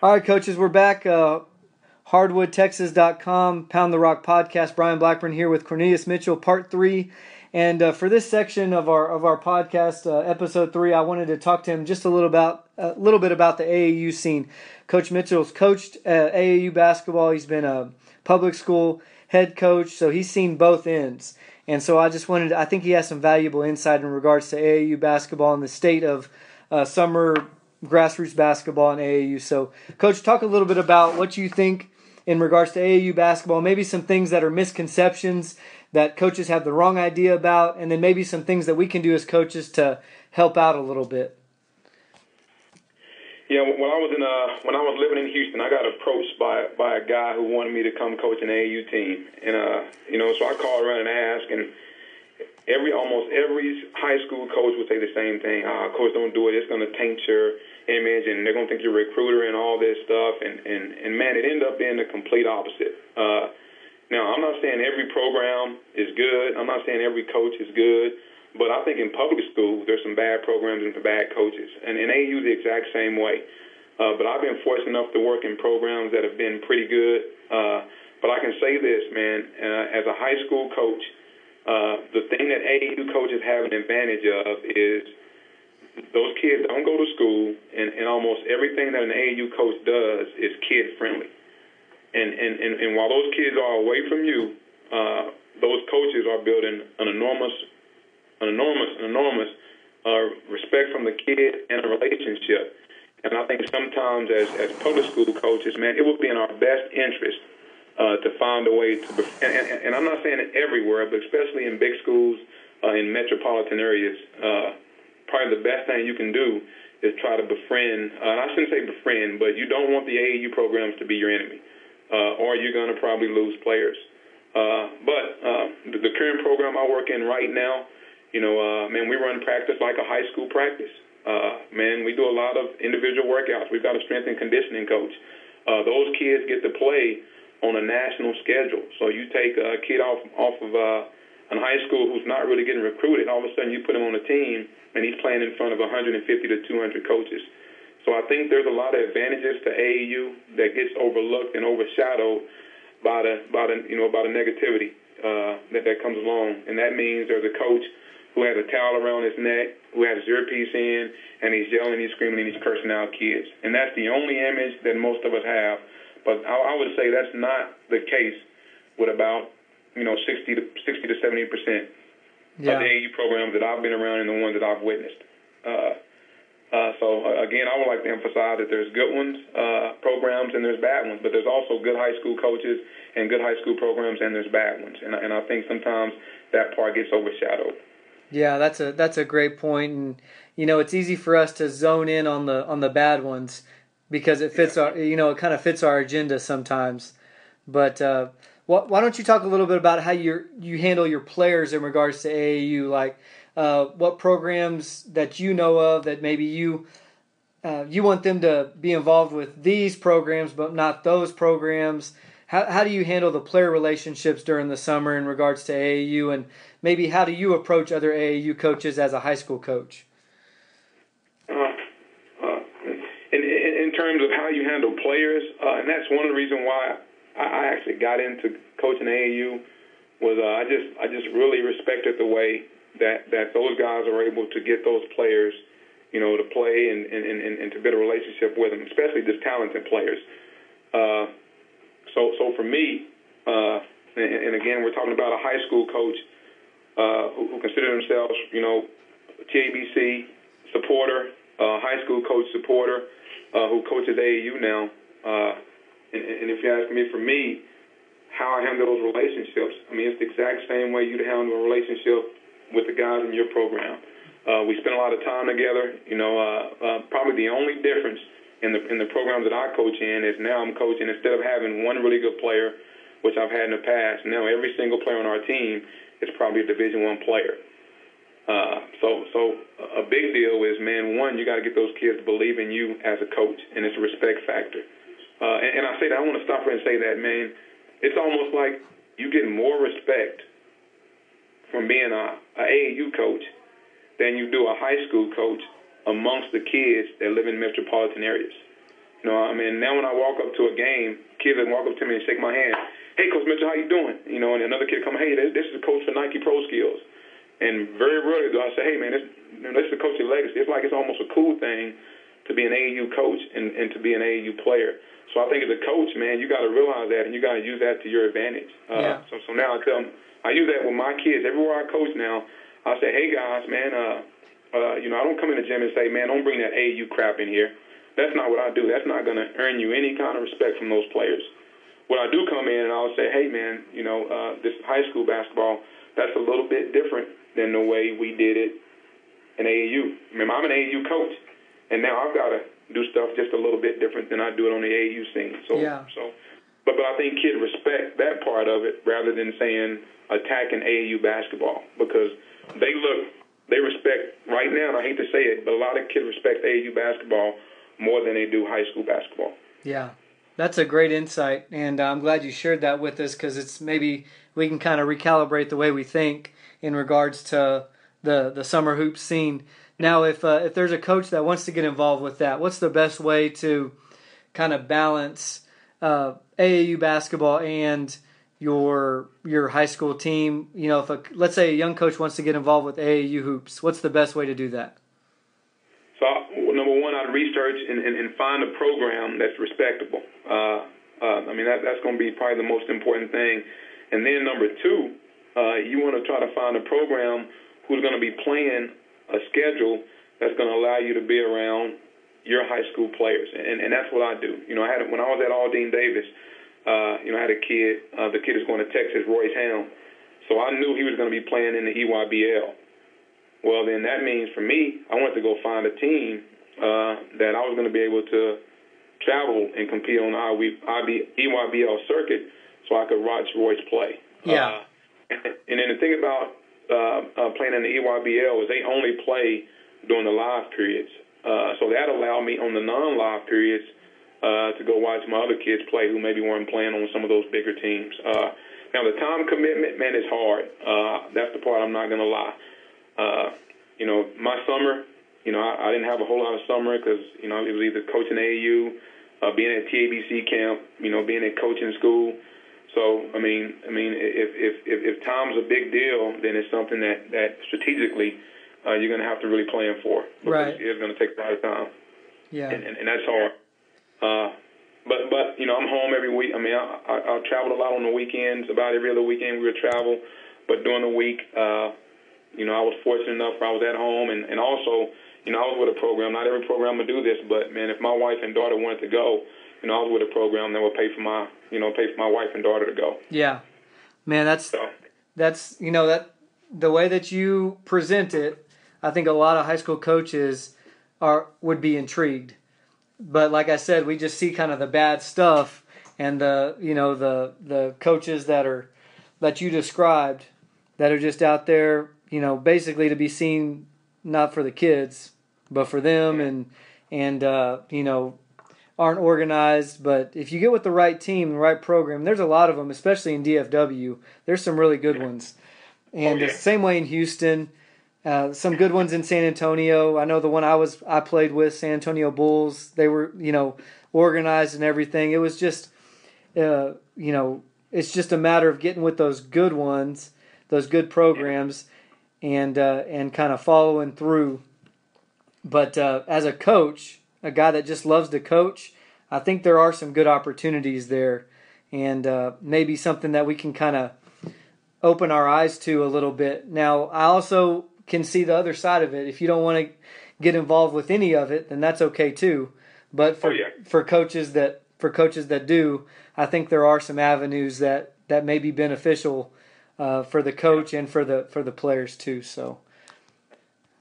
All right, coaches, we're back. Uh, hardwoodtexas.com, Pound the Rock podcast. Brian Blackburn here with Cornelius Mitchell, part three. And uh, for this section of our of our podcast, uh, episode three, I wanted to talk to him just a little about a little bit about the AAU scene. Coach Mitchell's coached uh, AAU basketball. He's been a public school head coach, so he's seen both ends. And so I just wanted, I think he has some valuable insight in regards to AAU basketball and the state of uh, summer grassroots basketball and AAU. So, Coach, talk a little bit about what you think in regards to AAU basketball, maybe some things that are misconceptions that coaches have the wrong idea about, and then maybe some things that we can do as coaches to help out a little bit. Yeah, when I was in uh, when I was living in Houston, I got approached by by a guy who wanted me to come coach an AAU team, and uh, you know, so I called around and asked, and every almost every high school coach would say the same thing. Ah, coach, don't do it. It's going to taint your image, and they're going to think you're a recruiter and all this stuff. And and and man, it ended up being the complete opposite. Uh, now, I'm not saying every program is good. I'm not saying every coach is good. But I think in public school, there's some bad programs and some bad coaches. And in AU, the exact same way. Uh, but I've been fortunate enough to work in programs that have been pretty good. Uh, but I can say this, man, uh, as a high school coach, uh, the thing that AAU coaches have an advantage of is those kids don't go to school, and, and almost everything that an AAU coach does is kid friendly. And, and, and, and while those kids are away from you, uh, those coaches are building an enormous an enormous, an enormous uh, respect from the kid and a relationship. And I think sometimes as, as public school coaches, man, it would be in our best interest uh, to find a way to, and, and, and I'm not saying everywhere, but especially in big schools, uh, in metropolitan areas, uh, probably the best thing you can do is try to befriend, uh, and I shouldn't say befriend, but you don't want the AAU programs to be your enemy, uh, or you're going to probably lose players. Uh, but uh, the, the current program I work in right now, you know, uh, man, we run practice like a high school practice. Uh, man, we do a lot of individual workouts. We've got a strength and conditioning coach. Uh, those kids get to play on a national schedule. So you take a kid off off of uh, an high school who's not really getting recruited. All of a sudden, you put him on a team, and he's playing in front of 150 to 200 coaches. So I think there's a lot of advantages to AAU that gets overlooked and overshadowed by the by the you know by the negativity uh, that that comes along, and that means there's a coach who has a towel around his neck, who has his earpiece in, and he's yelling, he's screaming, and he's cursing out kids. And that's the only image that most of us have. But I, I would say that's not the case with about, you know, 60 to 60 to 70 percent yeah. of the AU programs that I've been around and the ones that I've witnessed. Uh, uh, so uh, again, I would like to emphasize that there's good ones, uh, programs, and there's bad ones. But there's also good high school coaches and good high school programs, and there's bad ones. And, and I think sometimes that part gets overshadowed. Yeah, that's a that's a great point, and you know it's easy for us to zone in on the on the bad ones because it fits our you know it kind of fits our agenda sometimes. But uh, wh- why don't you talk a little bit about how you you handle your players in regards to AAU, like uh, what programs that you know of that maybe you uh, you want them to be involved with these programs, but not those programs. How, how do you handle the player relationships during the summer in regards to AAU, and maybe how do you approach other AAU coaches as a high school coach? Uh, uh, in, in, terms of how you handle players, uh, and that's one of the reasons why I, I actually got into coaching AAU was uh, I just I just really respected the way that that those guys are able to get those players, you know, to play and and, and, and to build a relationship with them, especially just talented players. Uh, so, so for me, uh, and, and again, we're talking about a high school coach uh, who, who consider themselves, you know, TABC supporter, uh, high school coach supporter, uh, who coaches AAU now. Uh, and, and if you ask me, for me, how I handle those relationships, I mean, it's the exact same way you'd handle a relationship with the guys in your program. Uh, we spend a lot of time together. You know, uh, uh, probably the only difference in the in the programs that I coach in is now I'm coaching instead of having one really good player, which I've had in the past. Now every single player on our team is probably a Division One player. Uh, so so a big deal is man, one you got to get those kids to believe in you as a coach, and it's a respect factor. Uh, and, and I say that I want to stop here and say that man, it's almost like you get more respect from being a, a AAU coach than you do a high school coach amongst the kids that live in metropolitan areas. You know, I mean, now when I walk up to a game, kids will walk up to me and shake my hand. Hey, Coach Mitchell, how you doing? You know, and another kid come, hey, this, this is coach for Nike Pro Skills. And very rarely do I say, hey, man, this, you know, this is the coach's legacy. It's like it's almost a cool thing to be an AAU coach and, and to be an AAU player. So I think as a coach, man, you got to realize that and you got to use that to your advantage. Uh, yeah. So, so now I tell them, I use that with my kids everywhere I coach now. I say, hey guys, man, uh, uh, you know, I don't come in the gym and say, man, don't bring that AAU crap in here. That's not what I do. That's not going to earn you any kind of respect from those players. What I do come in and I'll say, hey man, you know, uh, this high school basketball, that's a little bit different than the way we did it in AAU. Remember, I'm an AAU coach, and now I've got to do stuff just a little bit different than I do it on the AAU scene. So, yeah. so, but but I think kids respect that part of it rather than saying attacking AAU basketball because they look, they respect right now. And I hate to say it, but a lot of kids respect AAU basketball more than they do high school basketball. Yeah. That's a great insight, and I'm glad you shared that with us because it's maybe we can kind of recalibrate the way we think in regards to the the summer hoops scene. Now, if uh, if there's a coach that wants to get involved with that, what's the best way to kind of balance uh, AAU basketball and your your high school team? You know, if a let's say a young coach wants to get involved with AAU hoops, what's the best way to do that? One, I'd research and, and, and find a program that's respectable. Uh, uh, I mean, that, that's going to be probably the most important thing. And then number two, uh, you want to try to find a program who's going to be playing a schedule that's going to allow you to be around your high school players, and, and that's what I do. You know, I had when I was at Aldine Davis, uh, you know, I had a kid. Uh, the kid is going to Texas, Royce Hamm, so I knew he was going to be playing in the EYBL. Well, then that means for me, I went to go find a team uh, that I was going to be able to travel and compete on the EYBL circuit, so I could watch Royce play. Yeah. Uh, and then the thing about uh, uh, playing in the EYBL is they only play during the live periods. Uh, so that allowed me on the non-live periods uh, to go watch my other kids play who maybe weren't playing on some of those bigger teams. Uh, now the time commitment, man, is hard. Uh, that's the part I'm not gonna lie. Uh, you know, my summer, you know, I, I didn't have a whole lot of summer because you know it was either coaching AAU, uh, being at TABC camp, you know, being at coaching school. So I mean, I mean, if if if, if time's a big deal, then it's something that that strategically uh, you're going to have to really plan for. Right. It's going to take a lot of time. Yeah. And, and, and that's hard. Uh, but but you know, I'm home every week. I mean, I, I, I traveled a lot on the weekends. About every other weekend, we would travel. But during the week, uh, you know, I was fortunate enough where I was at home, and and also, you know, I was with a program. Not every program would do this, but man, if my wife and daughter wanted to go, you know, I was with a program that would pay for my, you know, pay for my wife and daughter to go. Yeah, man, that's so. that's you know that the way that you present it, I think a lot of high school coaches are would be intrigued. But like I said, we just see kind of the bad stuff and the you know the the coaches that are that you described that are just out there, you know, basically to be seen not for the kids, but for them and and uh, you know aren't organized, but if you get with the right team, the right program, there's a lot of them, especially in DFW. There's some really good ones, and oh, yeah. the same way in Houston. Uh, some good ones in San Antonio. I know the one I was I played with, San Antonio Bulls. They were you know organized and everything. It was just uh, you know it's just a matter of getting with those good ones, those good programs, and uh, and kind of following through. But uh, as a coach, a guy that just loves to coach, I think there are some good opportunities there, and uh, maybe something that we can kind of open our eyes to a little bit. Now, I also can see the other side of it. If you don't want to get involved with any of it, then that's okay too. But for oh, yeah. for coaches that for coaches that do, I think there are some avenues that that may be beneficial uh, for the coach and for the for the players too. So.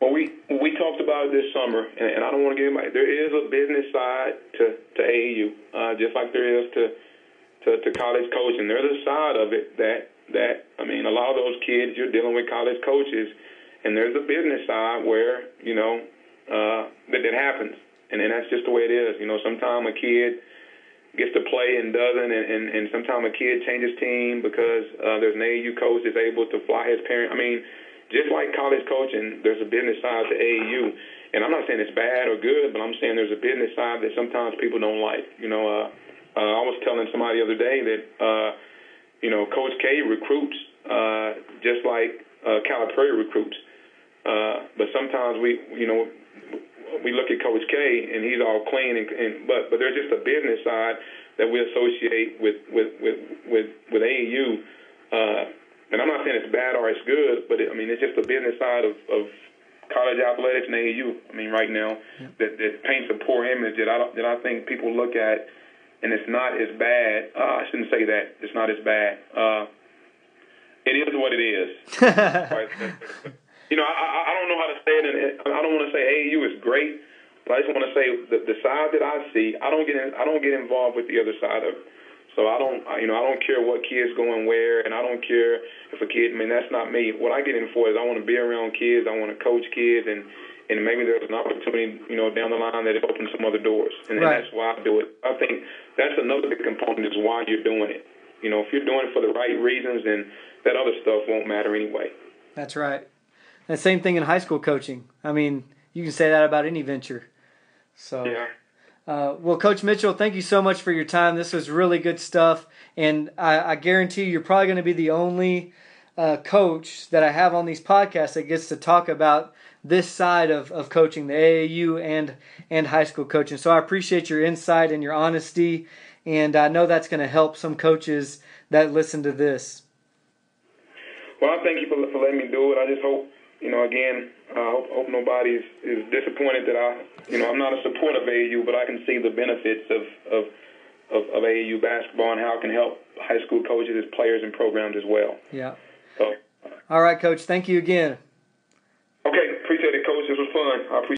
Well, we about it this summer, and, and I don't want to get my. There is a business side to to AAU, uh, just like there is to, to to college coaching. There's a side of it that that I mean, a lot of those kids you're dealing with college coaches, and there's a business side where you know uh, that that happens, and then that's just the way it is. You know, sometimes a kid gets to play and doesn't, and and, and sometimes a kid changes team because uh, there's an AAU coach that's able to fly his parent. I mean just like college coaching, there's a business side to AAU, and I'm not saying it's bad or good, but I'm saying there's a business side that sometimes people don't like. You know, uh, uh, I was telling somebody the other day that uh, you know Coach K recruits uh, just like uh, Calipari recruits, uh, but sometimes we you know we look at Coach K and he's all clean and, and but but there's just a business side that we associate with with with with, with AAU. Uh, and I'm not saying it's bad or it's good, but it, I mean it's just the business side of, of college athletics and AAU. I mean, right now, yeah. that, that paints a poor image that I that I think people look at, and it's not as bad. Uh, I shouldn't say that it's not as bad. Uh, it is what it is. you know, I, I don't know how to say it, and I don't want to say AAU is great, but I just want to say the, the side that I see, I don't get in, I don't get involved with the other side of it. So I don't, you know, I don't care what kids going where, and I don't care if a kid. I mean, that's not me. What I get in for is I want to be around kids. I want to coach kids, and and maybe there's an opportunity, you know, down the line that it opens some other doors, and, right. and that's why I do it. I think that's another big component is why you're doing it. You know, if you're doing it for the right reasons, then that other stuff won't matter anyway. That's right. The same thing in high school coaching. I mean, you can say that about any venture. So yeah. Uh, well, Coach Mitchell, thank you so much for your time. This was really good stuff, and I, I guarantee you're probably going to be the only uh, coach that I have on these podcasts that gets to talk about this side of, of coaching, the AAU and and high school coaching. So I appreciate your insight and your honesty, and I know that's going to help some coaches that listen to this. Well, I thank you for, for letting me do it. I just hope, you know, again, I hope, hope nobody is, is disappointed that I, you know, I'm not a supporter of AAU, but I can see the benefits of, of of, of AAU basketball and how it can help high school coaches, as players, and programs as well. Yeah. So. Uh, All right, Coach. Thank you again. Okay, appreciate it, Coach. This was fun. I appreciate.